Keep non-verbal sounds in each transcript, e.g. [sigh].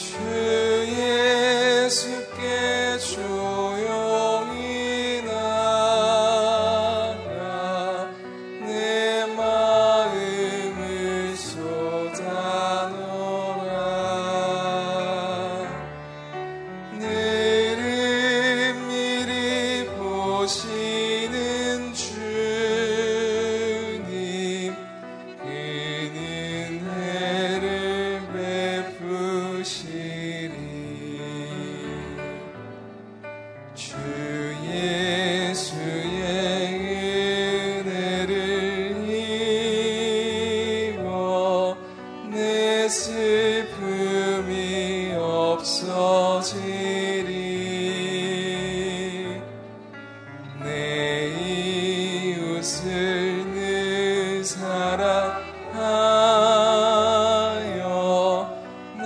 주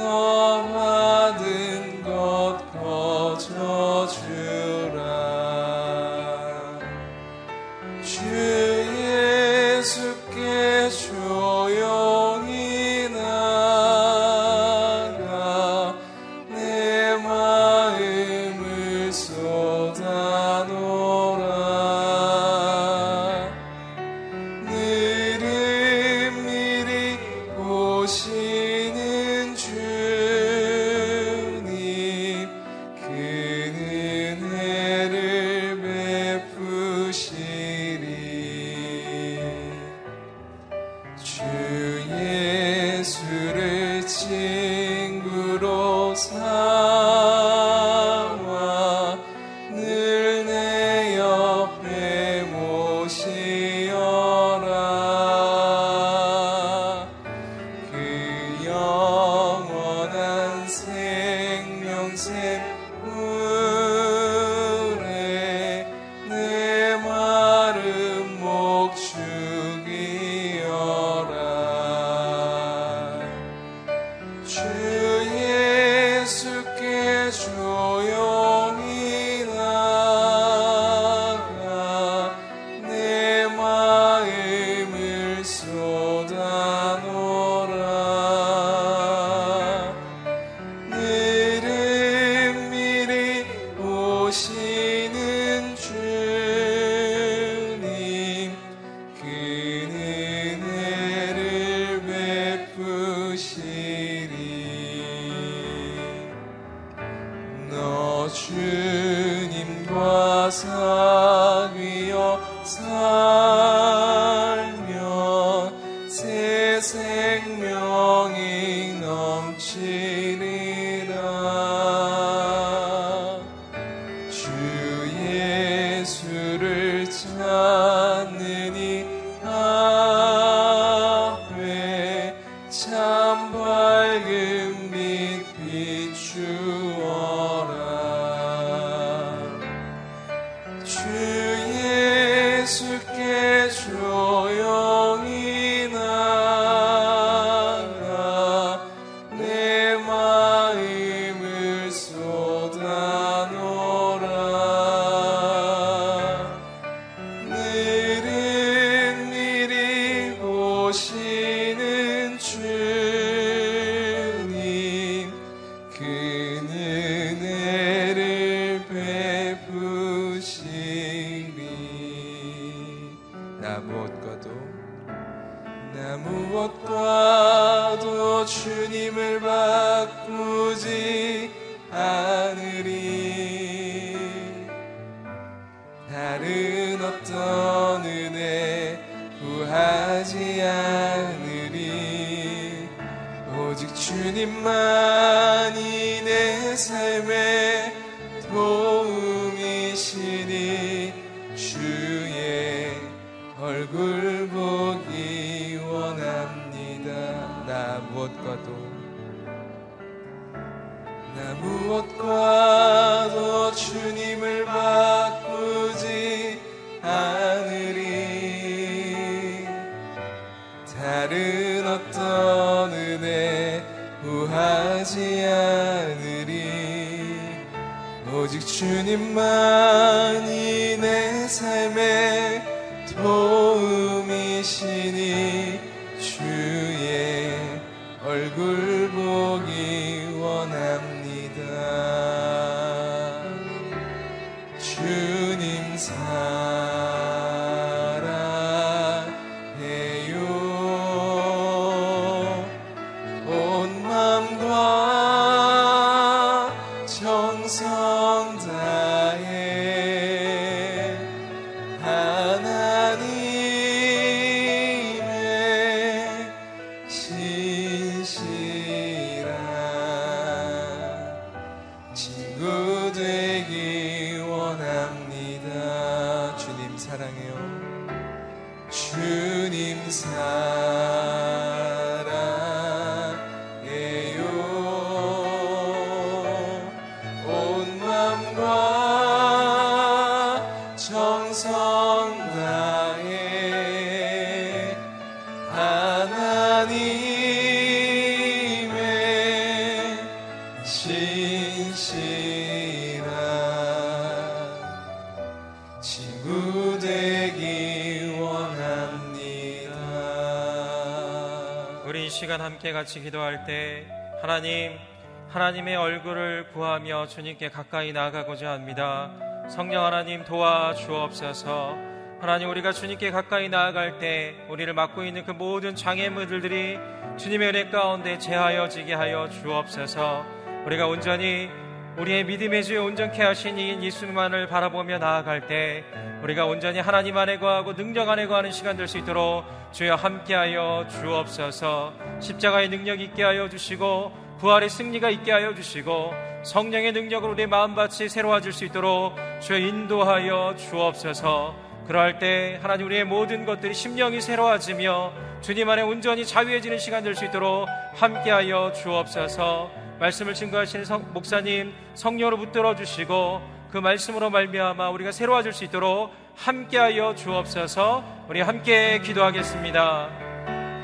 사 생명샘 주님 되기 원합니다. 우리 이 시간 함께 같이 기도할 때 하나님 하나님의 얼굴을 구하며 주님께 가까이 나아가고자 합니다. 성령 하나님 도와 주옵소서. 하나님 우리가 주님께 가까이 나아갈 때 우리를 맡고 있는 그 모든 장애물들이 주님의 은혜 가운데 제하여지게 하여 주옵소서. 우리가 온전히 우리의 믿음의 주에 온전케 하신 이 예수님만을 바라보며 나아갈 때 우리가 온전히 하나님 안에 거하고 능력 안에 거하는 시간 될 수 있도록 주여 함께하여 주옵소서. 십자가의 능력 있게 하여 주시고 부활의 승리가 있게 하여 주시고 성령의 능력으로 우리의 마음밭이 새로워질 수 있도록 주여 인도하여 주옵소서. 그러할 때 하나님 우리의 모든 것들이 심령이 새로워지며 주님 안에 온전히 자유해지는 시간 될 수 있도록 함께하여 주옵소서 말씀을 증거하시는 성, 목사님 성령으로 붙들어 주시고 그 말씀으로 말미암아 우리가 새로워질 수 있도록 함께하여 주옵소서. 우리 함께 기도하겠습니다.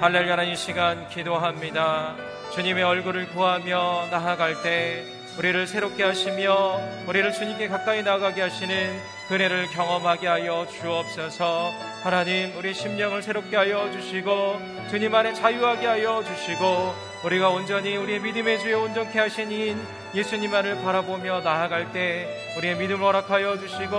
할렐루야 하나님 이 시간 기도합니다. 주님의 얼굴을 구하며 나아갈 때 우리를 새롭게 하시며 우리를 주님께 가까이 나가게 하시는 그네를 경험하게 하여 주옵소서. 하나님 우리 심령을 새롭게 하여 주시고 주님 안에 자유하게 하여 주시고 우리가 온전히 우리의 믿음의 주에 온전케 하신 이인 예수님만을 바라보며 나아갈 때 우리의 믿음을 허락하여 주시고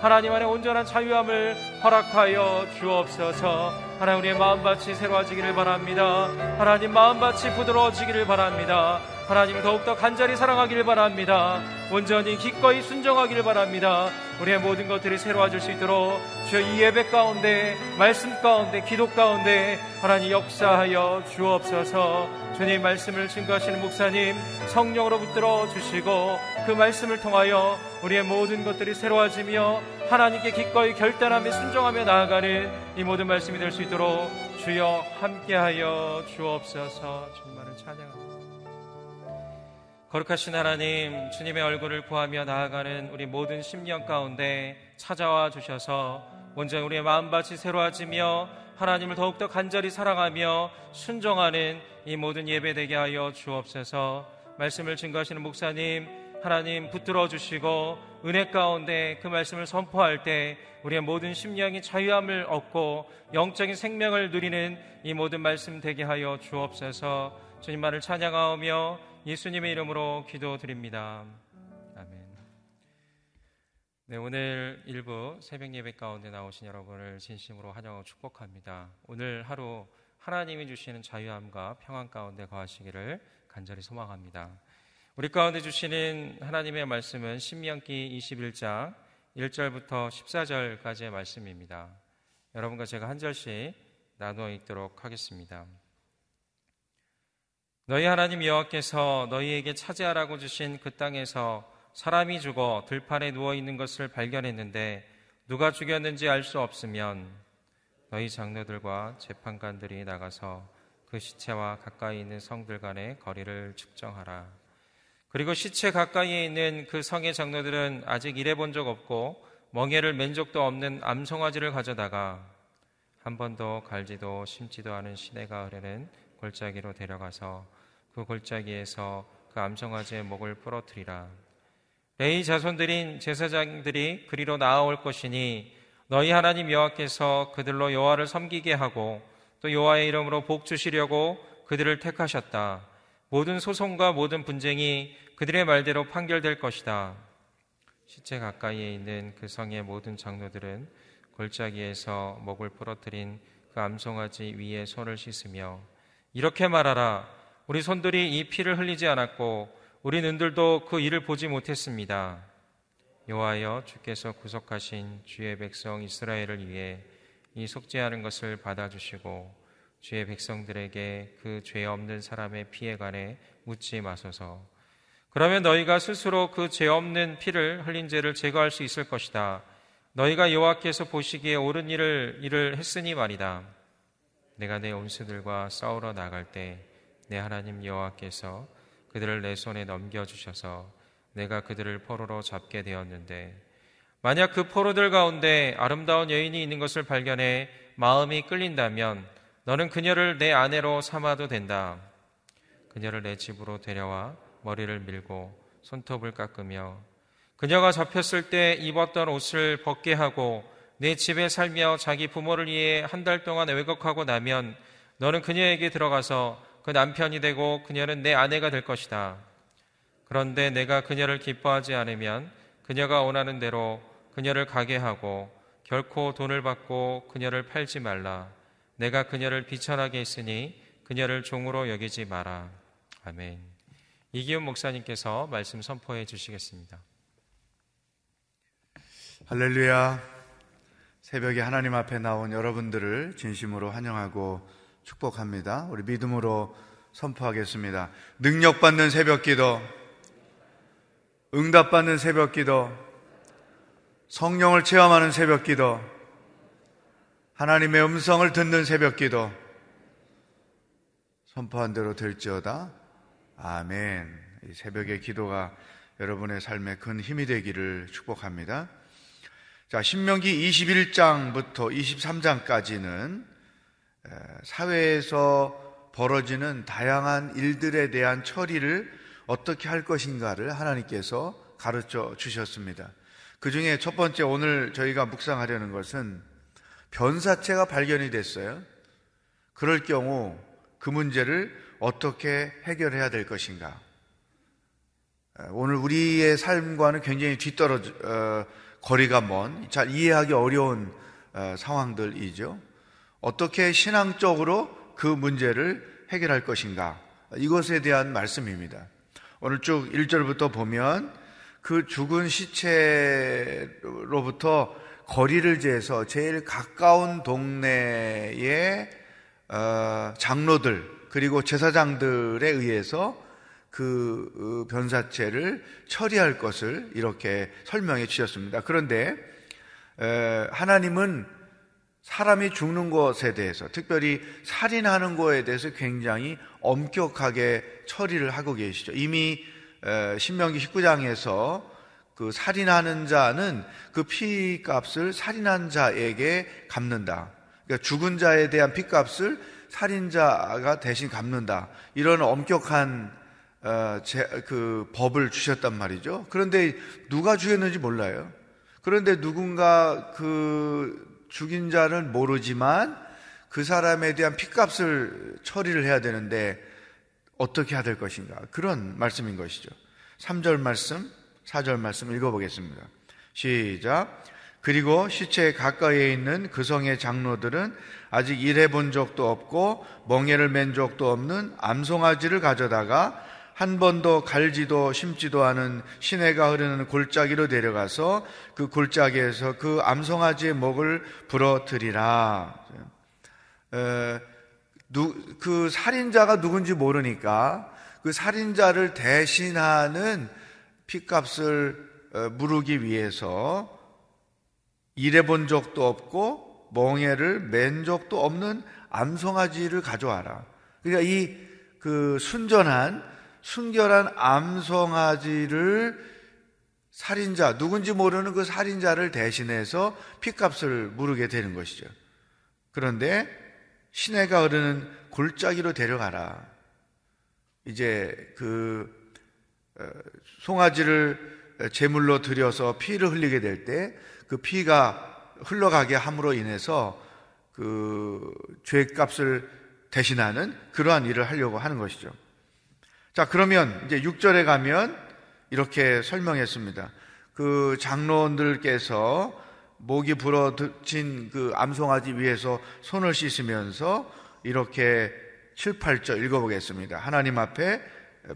하나님 안에 온전한 자유함을 허락하여 주옵소서. 하나님 우리의 마음밭이 새로워지기를 바랍니다. 하나님 마음밭이 부드러워지기를 바랍니다 하나님 더욱더 간절히 사랑하기를 바랍니다. 온전히 기꺼이 순종하기를 바랍니다. 우리의 모든 것들이 새로워질 수 있도록 이 예배 가운데 말씀 가운데 기도 가운데 하나님 역사하여 주옵소서. 주님 말씀을 증거하시는 목사님 성령으로 붙들어 주시고 그 말씀을 통하여 우리의 모든 것들이 새로워지며 하나님께 기꺼이 결단하며 순종하며 나아가는 이 모든 말씀이 될 수 있도록 주여 함께하여 주옵소서. 주님만을 찬양합니다. 거룩하신 하나님, 주님의 얼굴을 구하며 나아가는 우리 모든 심령 가운데 찾아와 주셔서 온전히 우리의 마음밭이 새로워지며 하나님을 더욱더 간절히 사랑하며 순종하는 이 모든 예배 되게 하여 주옵소서. 말씀을 증거하시는 목사님, 하나님 붙들어 주시고 은혜 가운데 그 말씀을 선포할 때 우리의 모든 심령이 자유함을 얻고 영적인 생명을 누리는 이 모든 말씀 되게 하여 주옵소서. 주님만을 찬양하오며 예수님의 이름으로 기도드립니다. 아멘. 네, 오늘 일부 새벽 예배 가운데 나오신 여러분을 진심으로 환영하고 축복합니다. 오늘 하루 하나님이 주시는 자유함과 평안 가운데 거하시기를 간절히 소망합니다. 우리 가운데 주시는 하나님의 말씀은 신명기 21장 1절부터 14절까지의 말씀입니다. 여러분과 제가 한 절씩 나누어 읽도록 하겠습니다. 너희 하나님 여호와께서 너희에게 차지하라고 주신 그 땅에서 사람이 죽어 들판에 누워 있는 것을 발견했는데 누가 죽였는지 알 수 없으면 너희 장로들과 재판관들이 나가서 그 시체와 가까이 있는 성들 간의 거리를 측정하라. 그리고 시체 가까이에 있는 그 성의 장로들은 아직 일해본 적 없고 멍에를 맨 적도 없는 암송아지를 가져다가 한 번도 갈지도 심지도 않은 시내가 흐르는 골짜기로 데려가서 그 골짜기에서 그 암송아지의 목을 부러뜨리라. 레이 자손들인 제사장들이 그리로 나아올 것이니 너희 하나님 여호와께서 그들로 여호와를 섬기게 하고 또 여호와의 이름으로 복 주시려고 그들을 택하셨다. 모든 소송과 모든 분쟁이 그들의 말대로 판결될 것이다. 시체 가까이에 있는 그 성의 모든 장로들은 골짜기에서 목을 부러뜨린 그 암송아지 위에 손을 씻으며 이렇게 말하라. 우리 손들이 이 피를 흘리지 않았고 우리 눈들도 그 일을 보지 못했습니다. 여호와여 주께서 구속하신 주의 백성 이스라엘을 위해 이 속죄하는 것을 받아주시고 주의 백성들에게 그 죄 없는 사람의 관해 묻지 마소서. 그러면 너희가 스스로 그 죄 없는 피를 흘린 죄를 제거할 수 있을 것이다. 너희가 여호와께서 보시기에 옳은 일을 일을 했으니 말이다. 내가 내 온수들과 싸우러 나갈 때 내 하나님 여호와께서 그들을 내 손에 넘겨 주셔서 내가 그들을 포로로 잡게 되었는데 만약 그 포로들 가운데 아름다운 여인이 있는 것을 발견해 마음이 끌린다면 너는 그녀를 내 아내로 삼아도 된다. 그녀를 내 집으로 데려와 머리를 밀고 손톱을 깎으며 그녀가 잡혔을 때 입었던 옷을 벗게 하고 내 집에 살며 자기 부모를 위해 한 달 동안 외국하고 나면 너는 그녀에게 들어가서 그 남편이 되고 그녀는 내 아내가 될 것이다. 그런데 내가 그녀를 기뻐하지 않으면 그녀가 원하는 대로 그녀를 가게 하고 결코 돈을 받고 그녀를 팔지 말라. 내가 그녀를 비천하게 했으니 그녀를 종으로 여기지 마라. 아멘. 이기훈 목사님께서 말씀 선포해 주시겠습니다. 할렐루야. 새벽에 하나님 앞에 나온 여러분들을 진심으로 환영하고 축복합니다. 우리 믿음으로 선포하겠습니다. 능력받는 새벽 기도, 응답받는 새벽 기도, 성령을 체험하는 새벽 기도, 하나님의 음성을 듣는 새벽 기도, 선포한 대로 될지어다. 아멘. 이 새벽의 기도가 여러분의 삶에 큰 힘이 되기를 축복합니다. 자, 신명기 21장부터 23장까지는 사회에서 벌어지는 다양한 일들에 대한 처리를 어떻게 할 것인가를 하나님께서 가르쳐 주셨습니다. 그 중에 첫 번째 오늘 저희가 묵상하려는 것은 변사체가 발견이 됐어요. 그럴 경우 그 문제를 어떻게 해결해야 될 것인가. 오늘 우리의 삶과는 굉장히 뒤떨어져, 어, 거리가 먼, 잘 이해하기 어려운 어, 상황들이죠. 어떻게 신앙적으로 그 문제를 해결할 것인가. 이것에 대한 말씀입니다. 오늘 쭉 1절부터 보면 그 죽은 시체로부터 거리를 재서 제일 가까운 동네의 어, 장로들 그리고 제사장들에 의해서 그 어, 변사체를 처리할 것을 이렇게 설명해 주셨습니다. 그런데 하나님은 사람이 죽는 것에 대해서 특별히 살인하는 것에 대해서 굉장히 엄격하게 처리를 하고 계시죠. 이미 신명기 19장에서 그 살인하는 자는 그 피값을 살인한 자에게 갚는다. 그러니까 죽은 자에 대한 피값을 살인자가 대신 갚는다. 이런 엄격한 어, 그 법을 주셨단 말이죠. 그런데 누가 죽였는지 몰라요. 그런데 누군가 그 죽인 자를 모르지만 그 사람에 대한 핏값을 처리를 해야 되는데 어떻게 해야 될 것인가. 그런 말씀인 것이죠. 3절 말씀, 4절 말씀 읽어보겠습니다. 시작. 그리고 시체 가까이에 있는 그 성의 장로들은 아직 일해본 적도 없고 멍에를 맨 적도 없는 암송아지를 가져다가 한 번도 갈지도 심지도 않은 시내가 흐르는 골짜기로 내려가서 그 골짜기에서 그 암송아지의 목을 부러뜨리라. 그 살인자가 누군지 모르니까 그 살인자를 대신하는 핏값을 어, 물기 위해서 일해본 적도 없고 멍에를 맨 적도 없는 암송아지를 가져와라. 그러니까 이 그 순전한 순결한 암송아지를 살인자 누군지 모르는 그 살인자를 대신해서 피값을 물게 되는 것이죠. 그런데 시내가 흐르는 골짜기로 데려가라. 이제 그 어, 송아지를 제물로 들여서 피를 흘리게 될 때 그 피가 흘러가게 함으로 인해서 그 죄값을 대신하는 그러한 일을 하려고 하는 것이죠. 자, 그러면 이제 6절에 가면 이렇게 설명했습니다. 그 장로원들께서 목이 부러진 그 암송아지 위에서 손을 씻으면서 이렇게 7, 8절 읽어보겠습니다. 하나님 앞에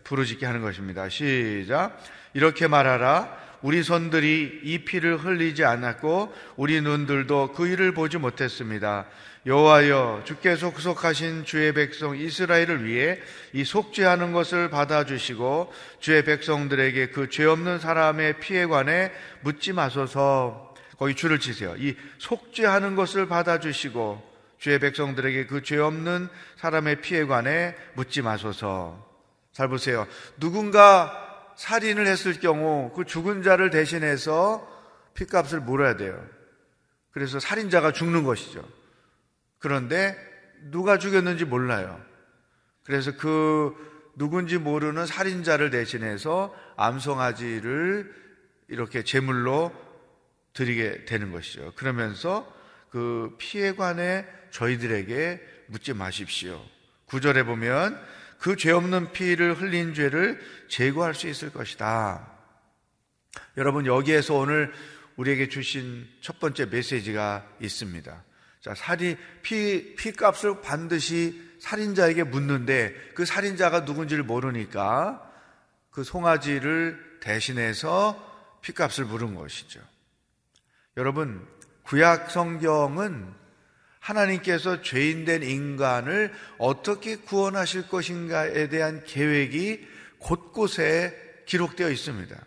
부르짖게 하는 것입니다. 시작. 이렇게 말하라. 우리 손들이 이 피를 흘리지 않았고 우리 눈들도 그 일을 보지 못했습니다. 여호와여 주께서 구속하신 주의 백성 이스라엘을 위해 이 속죄하는 것을 받아주시고 주의 백성들에게 그 죄 없는 사람의 피에 관해 묻지 마소서 거기 줄을 치세요. 이 속죄하는 것을 받아주시고 주의 백성들에게 그 죄 없는 사람의 피에 관해 묻지 마소서. 잘 보세요. 누군가 살인을 했을 경우 그 죽은 자를 대신해서 피값을 물어야 돼요. 그래서 살인자가 죽는 것이죠. 그런데 누가 죽였는지 몰라요. 그래서 그 누군지 모르는 살인자를 대신해서 암송아지를 이렇게 제물로 드리게 되는 것이죠. 그러면서 그 피해 관해 저희들에게 묻지 마십시오. 구절에 보면 그 죄 없는 피를 흘린 죄를 제거할 수 있을 것이다. 여러분 여기에서 오늘 우리에게 주신 첫 번째 메시지가 있습니다. 자, 살이 피 피 값을 반드시 살인자에게 묻는데 그 살인자가 누군지를 모르니까 그 송아지를 대신해서 피값을 물은 것이죠. 여러분, 구약 성경은 하나님께서 죄인된 인간을 어떻게 구원하실 것인가에 대한 계획이 곳곳에 기록되어 있습니다.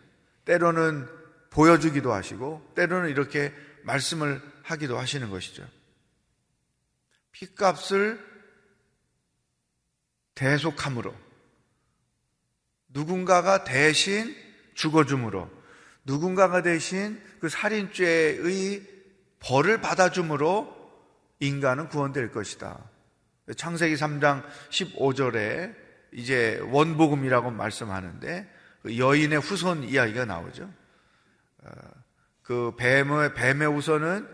때로는 보여주기도 하시고, 때로는 이렇게 말씀을 하기도 하시는 것이죠. 피값을 대속함으로 누군가가 대신 죽어줌으로 누군가가 대신 그 살인죄의 벌을 받아줌으로 인간은 구원될 것이다. 창세기 3장 15절에 이제 원복음이라고 말씀하는데 그 여인의 후손 이야기가 나오죠. 어, 그 뱀의 뱀의 후손은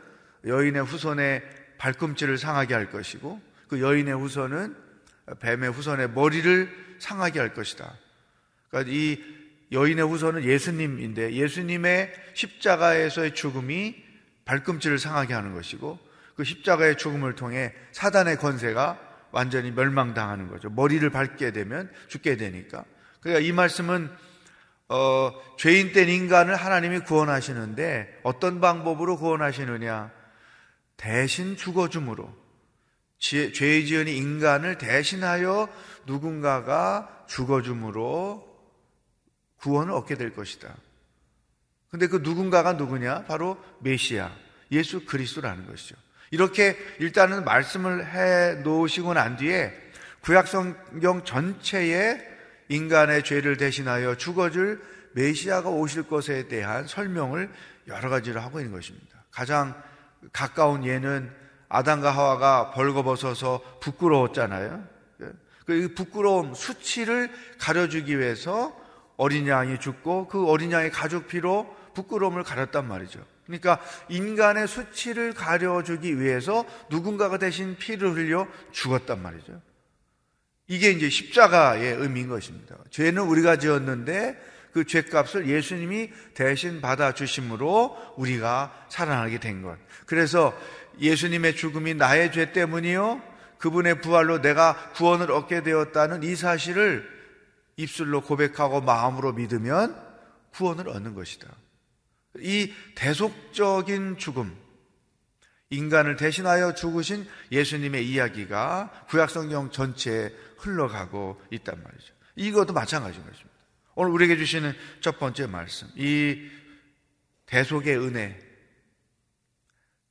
여인의 후손의 발꿈치를 상하게 할 것이고 그 여인의 후손은 뱀의 후손의 머리를 상하게 할 것이다. 그러니까 이 여인의 후손은 예수님인데 예수님의 십자가에서의 죽음이 발꿈치를 상하게 하는 것이고 그 십자가의 죽음을 통해 사단의 권세가 완전히 멸망당하는 거죠. 머리를 밟게 되면 죽게 되니까. 그러니까 이 말씀은 어, 죄인 된 인간을 하나님이 구원하시는데 어떤 방법으로 구원하시느냐? 대신 죽어줌으로 죄 지은 인간을 대신하여 누군가가 죽어줌으로 구원을 얻게 될 것이다. 근데 그 누군가가 누구냐? 바로 메시아, 예수 그리스도라는 것이죠. 이렇게 일단은 말씀을 해 놓으시고 난 뒤에 구약 성경 전체에 인간의 죄를 대신하여 죽어줄 메시아가 오실 것에 대한 설명을 여러 가지로 하고 있는 것입니다. 가장 가까운 예는 아담과 하와가 벌거벗어서 부끄러웠잖아요. 그 부끄러움, 수치를 가려주기 위해서 어린 양이 죽고 그 어린 양의 가죽 피로 부끄러움을 가렸단 말이죠. 그러니까 인간의 수치를 가려주기 위해서 누군가가 대신 피를 흘려 죽었단 말이죠. 이게 이제 십자가의 의미인 것입니다. 죄는 우리가 지었는데 그 죄값을 예수님이 대신 받아주심으로 우리가 살아나게 된 것. 그래서 예수님의 죽음이 나의 죄 때문이요. 그분의 부활로 내가 구원을 얻게 되었다는 이 사실을 입술로 고백하고 마음으로 믿으면 구원을 얻는 것이다. 이 대속적인 죽음, 인간을 대신하여 죽으신 예수님의 이야기가 구약성경 전체에 흘러가고 있단 말이죠. 이것도 마찬가지인 것입니다. 오늘 우리에게 주시는 첫 번째 말씀. 이 대속의 은혜.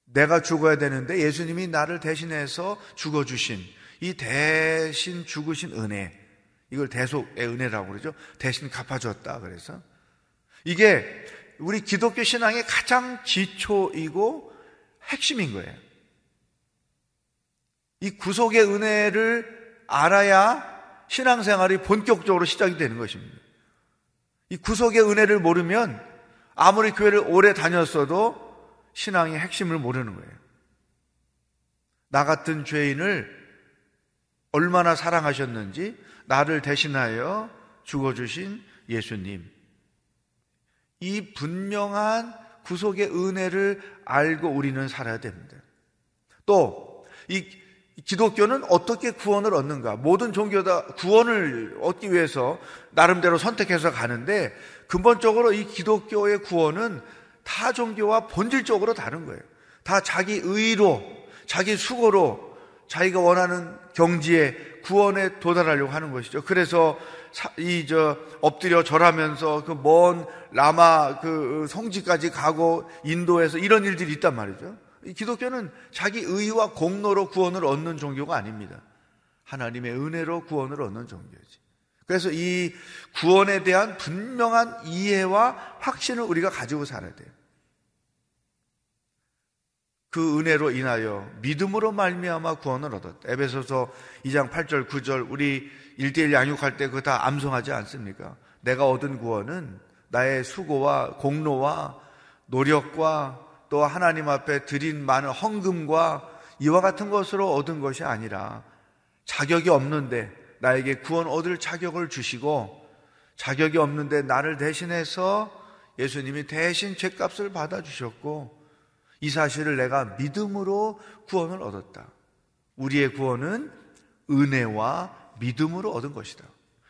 내가 죽어야 되는데 예수님이 나를 대신해서 죽어주신 이 대신 죽으신 은혜, 이걸 대속의 은혜라고 그러죠. 대신 갚아줬다. 그래서 이게 우리 기독교 신앙의 가장 기초이고 핵심인 거예요. 이 구속의 은혜를 알아야 신앙생활이 본격적으로 시작이 되는 것입니다. 이 구속의 은혜를 모르면 아무리 교회를 오래 다녔어도 신앙의 핵심을 모르는 거예요. 나 같은 죄인을 얼마나 사랑하셨는지 나를 대신하여 죽어주신 예수님. 이 분명한 구속의 은혜를 알고 우리는 살아야 됩니다. 또, 이 기독교는 어떻게 구원을 얻는가? 모든 종교다 구원을 얻기 위해서 나름대로 선택해서 가는데 근본적으로 이 기독교의 구원은 타 종교와 본질적으로 다른 거예요. 다 자기 의로, 자기 수고로 자기가 원하는 경지에 구원에 도달하려고 하는 것이죠. 그래서 이 저 엎드려 절하면서 그 먼 라마 그 성지까지 가고 인도에서 이런 일들이 있단 말이죠. 기독교는 자기 의와 공로로 구원을 얻는 종교가 아닙니다. 하나님의 은혜로 구원을 얻는 종교지. 그래서 이 구원에 대한 분명한 이해와 확신을 우리가 가지고 살아야 돼요. 그 은혜로 인하여 믿음으로 말미암아 구원을 얻었다. 에베소서 2장 8절 9절 우리 1대1 양육할 때 그거 다 암송하지 않습니까? 내가 얻은 구원은 나의 수고와 공로와 노력과 또 하나님 앞에 드린 많은 헌금과 이와 같은 것으로 얻은 것이 아니라 자격이 없는데 나에게 구원 얻을 자격을 주시고 자격이 없는데 나를 대신해서 예수님이 대신 죄값을 받아주셨고 이 사실을 내가 믿음으로 구원을 얻었다. 우리의 구원은 은혜와 믿음으로 얻은 것이다.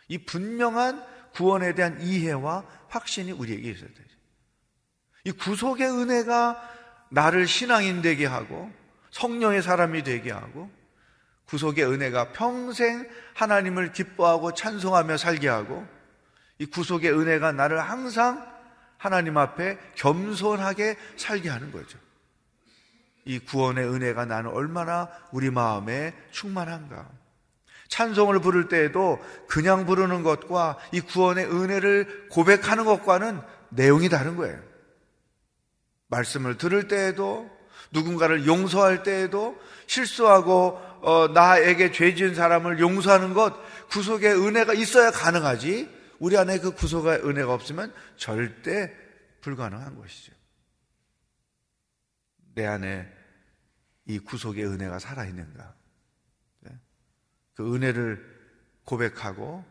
이 분명한 구원에 대한 이해와 확신이 우리에게 있어야 되죠. 이 구속의 은혜가 나를 신앙인 되게 하고 성령의 사람이 되게 하고 구속의 은혜가 평생 하나님을 기뻐하고 찬송하며 살게 하고 이 구속의 은혜가 나를 항상 하나님 앞에 겸손하게 살게 하는 거죠. 이 구원의 은혜가 나는 얼마나 우리 마음에 충만한가. 찬송을 부를 때에도 그냥 부르는 것과 이 구원의 은혜를 고백하는 것과는 내용이 다른 거예요. 말씀을 들을 때에도 누군가를 용서할 때에도 실수하고 어, 나에게 죄 지은 사람을 용서하는 것 구속의 은혜가 있어야 가능하지 우리 안에 그 구속의 은혜가 없으면 절대 불가능한 것이죠. 내 안에 이 구속의 은혜가 살아있는가? 네? 그 은혜를 고백하고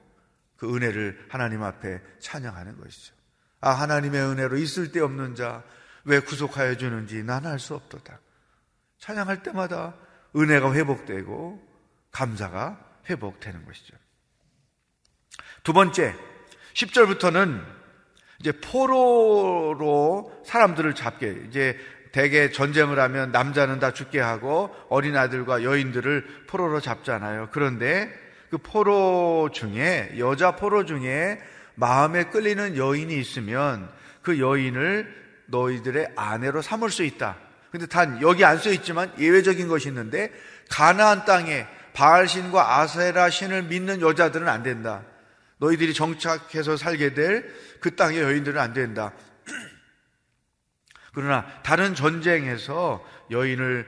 그 은혜를 하나님 앞에 찬양하는 것이죠. 아, 하나님의 은혜로 있을 데 없는 자, 왜 구속하여 주는지 난 알 수 없도다. 찬양할 때마다 은혜가 회복되고 감사가 회복되는 것이죠. 두 번째, 10절부터는 이제 포로로 사람들을 잡게, 이제 대개 전쟁을 하면 남자는 다 죽게 하고 어린 아들과 여인들을 포로로 잡잖아요. 그런데 그 포로 중에, 여자 포로 중에 마음에 끌리는 여인이 있으면 그 여인을 너희들의 아내로 삼을 수 있다. 근데 단 여기 안 써 있지만 예외적인 것이 있는데 가나안 땅에 바알 신과 아세라 신을 믿는 여자들은 안 된다. 너희들이 정착해서 살게 될 그 땅의 여인들은 안 된다. 그러나 다른 전쟁에서 여인을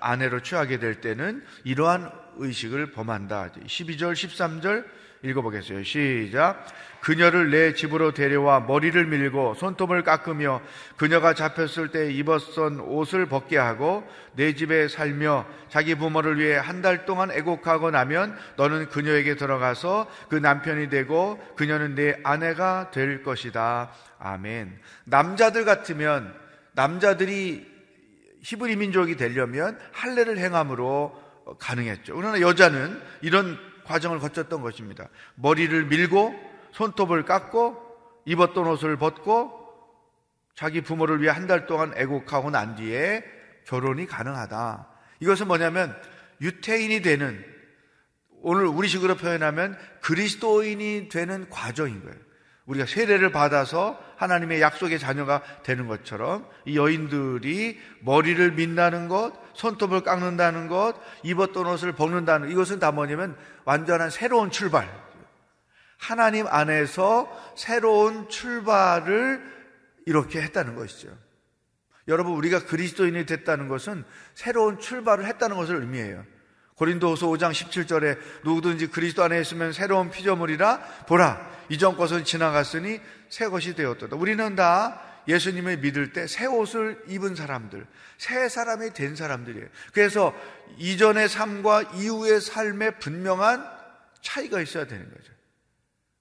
아내로 취하게 될 때는 이러한 의식을 범한다. 12절, 13절 읽어보겠어요. 시작. 그녀를 내 집으로 데려와 머리를 밀고 손톱을 깎으며 그녀가 잡혔을 때 입었던 옷을 벗게 하고 내 집에 살며 자기 부모를 위해 한 달 동안 애곡하고 나면 너는 그녀에게 들어가서 그 남편이 되고 그녀는 내 아내가 될 것이다. 아멘. 남자들 같으면 남자들이 히브리 민족이 되려면 할례를 행함으로 가능했죠. 그러나 여자는 이런 과정을 거쳤던 것입니다. 머리를 밀고 손톱을 깎고 입었던 옷을 벗고 자기 부모를 위해 한 달 동안 애곡하고 난 뒤에 결혼이 가능하다. 이것은 뭐냐면 유태인이 되는 오늘 우리식으로 표현하면 그리스도인이 되는 과정인 거예요. 우리가 세례를 받아서 하나님의 약속의 자녀가 되는 것처럼 이 여인들이 머리를 민다는 것, 손톱을 깎는다는 것, 입었던 옷을 벗는다는 이것은 다 뭐냐면 완전한 새로운 출발. 하나님 안에서 새로운 출발을 이렇게 했다는 것이죠. 여러분, 우리가 그리스도인이 됐다는 것은 새로운 출발을 했다는 것을 의미해요. 고린도후서 5장 17절에 누구든지 그리스도 안에 있으면 새로운 피조물이라 보라 이전 것은 지나갔으니 새 것이 되었다. 우리는 다 예수님을 믿을 때 새 옷을 입은 사람들, 새 사람이 된 사람들이에요. 그래서 이전의 삶과 이후의 삶에 분명한 차이가 있어야 되는 거죠.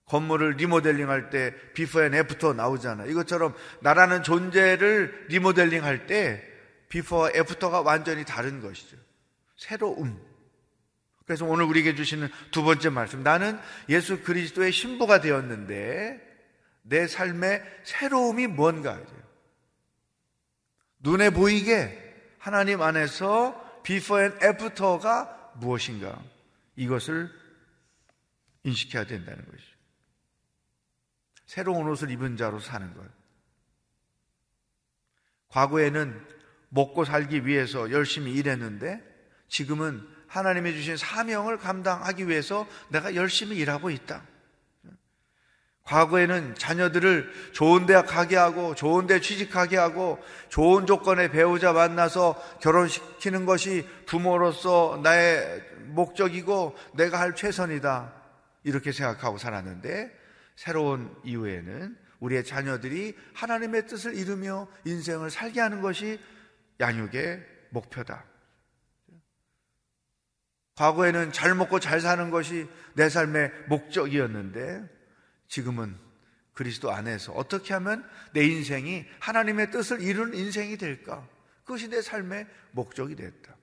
건물을 리모델링 할 때 before and after 나오잖아. 이것처럼 나라는 존재를 리모델링 할 때 비포 애프터가 완전히 다른 것이죠. 새로움. 그래서 오늘 우리에게 주시는 두 번째 말씀. 나는 예수 그리스도의 신부가 되었는데 내 삶의 새로움이 뭔가. 눈에 보이게 하나님 안에서 before and after가 무엇인가. 이것을 인식해야 된다는 것이죠. 새로운 옷을 입은 자로 사는 것. 과거에는 먹고 살기 위해서 열심히 일했는데 지금은 하나님이 주신 사명을 감당하기 위해서 내가 열심히 일하고 있다. 과거에는 자녀들을 좋은 대학 가게 하고 좋은 데 취직하게 하고 좋은 조건의 배우자 만나서 결혼시키는 것이 부모로서 나의 목적이고 내가 할 최선이다. 이렇게 생각하고 살았는데 새로운 이후에는 우리의 자녀들이 하나님의 뜻을 이루며 인생을 살게 하는 것이 양육의 목표다. 과거에는 잘 먹고 잘 사는 것이 내 삶의 목적이었는데 지금은 그리스도 안에서 어떻게 하면 내 인생이 하나님의 뜻을 이루는 인생이 될까? 그것이 내 삶의 목적이 됐다.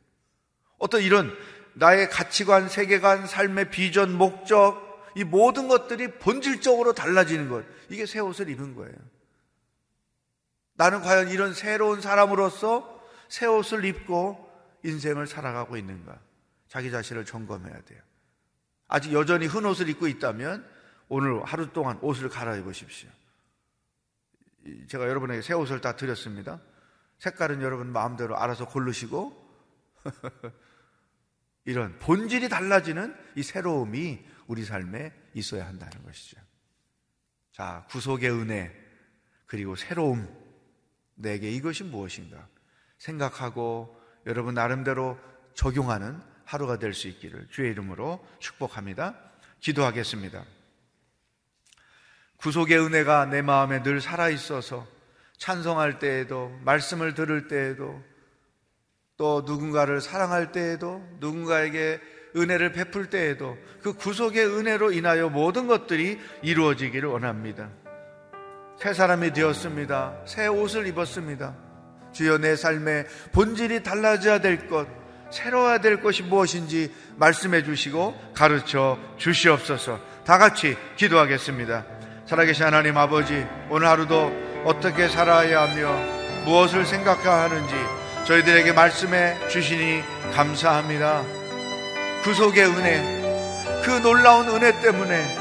어떤 이런 나의 가치관, 세계관, 삶의 비전, 목적, 이 모든 것들이 본질적으로 달라지는 것. 이게 새 옷을 입은 거예요. 나는 과연 이런 새로운 사람으로서 새 옷을 입고 인생을 살아가고 있는가? 자기 자신을 점검해야 돼요. 아직 여전히 흰 옷을 입고 있다면 오늘 하루 동안 옷을 갈아입으십시오. 제가 여러분에게 새 옷을 다 드렸습니다. 색깔은 여러분 마음대로 알아서 고르시고 [laughs] 이런 본질이 달라지는 이 새로움이 우리 삶에 있어야 한다는 것이죠. 자, 구속의 은혜 그리고 새로움 내게 이것이 무엇인가 생각하고 여러분 나름대로 적용하는 하루가 될 수 있기를 주의 이름으로 축복합니다. 기도하겠습니다. 구속의 은혜가 내 마음에 늘 살아 있어서 찬송할 때에도 말씀을 들을 때에도 또 누군가를 사랑할 때에도 누군가에게 은혜를 베풀 때에도 그 구속의 은혜로 인하여 모든 것들이 이루어지기를 원합니다. 새 사람이 되었습니다. 새 옷을 입었습니다. 주여 내 삶의 본질이 달라져야 될 것, 새로워야 될 것이 무엇인지 말씀해 주시고 가르쳐 주시옵소서. 다 같이 기도하겠습니다. 살아계신 하나님 아버지, 오늘 하루도 어떻게 살아야 하며 무엇을 생각해야 하는지 저희들에게 말씀해 주시니 감사합니다. 구속의 은혜, 그 놀라운 은혜 때문에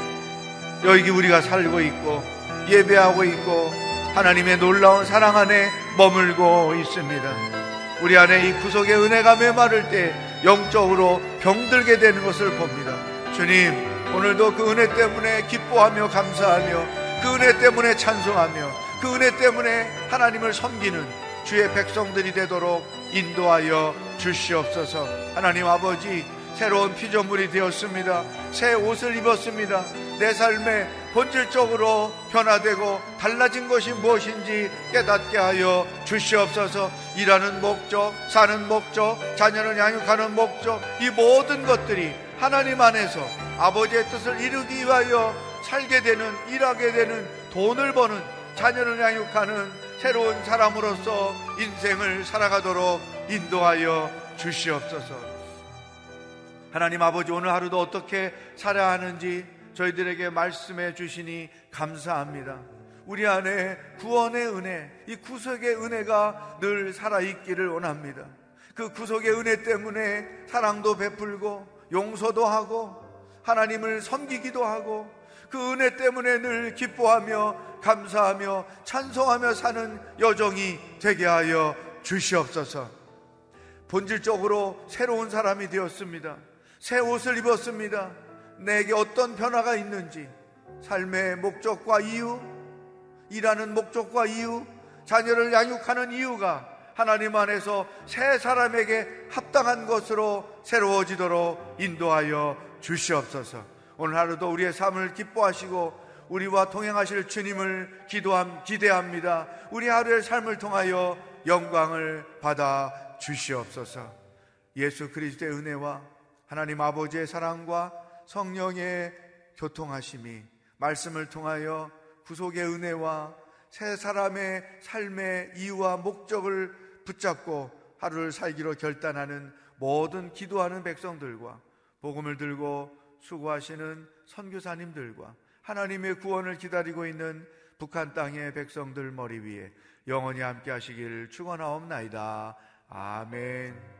여기 우리가 살고 있고 예배하고 있고 하나님의 놀라운 사랑 안에 머물고 있습니다. 우리 안에 이 구속의 은혜가 메마를 때 영적으로 병들게 되는 것을 봅니다. 주님, 오늘도 그 은혜 때문에 기뻐하며 감사하며 그 은혜 때문에 찬송하며 그 은혜 때문에 하나님을 섬기는 주의 백성들이 되도록 인도하여 주시옵소서. 하나님 아버지, 새로운 피조물이 되었습니다. 새 옷을 입었습니다. 내 삶에 본질적으로 변화되고 달라진 것이 무엇인지 깨닫게 하여 주시옵소서 일하는 목적, 사는 목적, 자녀를 양육하는 목적, 이 모든 것들이 하나님 안에서 아버지의 뜻을 이루기 위하여 살게 되는, 일하게 되는, 돈을 버는, 자녀를 양육하는 새로운 사람으로서 인생을 살아가도록 인도하여 주시옵소서. 하나님 아버지 오늘 하루도 어떻게 살아야 하는지 저희들에게 말씀해 주시니 감사합니다. 우리 안에 구원의 은혜, 이 구속의 은혜가 늘 살아있기를 원합니다. 그 구속의 은혜 때문에 사랑도 베풀고 용서도 하고 하나님을 섬기기도 하고 그 은혜 때문에 늘 기뻐하며 감사하며 찬송하며 사는 여정이 되게 하여 주시옵소서. 본질적으로 새로운 사람이 되었습니다. 새 옷을 입었습니다. 내게 어떤 변화가 있는지, 삶의 목적과 이유, 일하는 목적과 이유, 자녀를 양육하는 이유가 하나님 안에서 새 사람에게 합당한 것으로 새로워지도록 인도하여 주시옵소서. 오늘 하루도 우리의 삶을 기뻐하시고 우리와 동행하실 주님을 기도함, 기대합니다. 우리 하루의 삶을 통하여 영광을 받아 주시옵소서. 예수 그리스도의 은혜와 하나님 아버지의 사랑과 성령의 교통하심이 말씀을 통하여 구속의 은혜와 새 사람의 삶의 이유와 목적을 붙잡고 하루를 살기로 결단하는 모든 기도하는 백성들과 복음을 들고 수고하시는 선교사님들과 하나님의 구원을 기다리고 있는 북한 땅의 백성들 머리 위에 영원히 함께 하시길 축원하옵나이다. 아멘.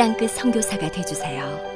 땅끝 성교사가 되주세요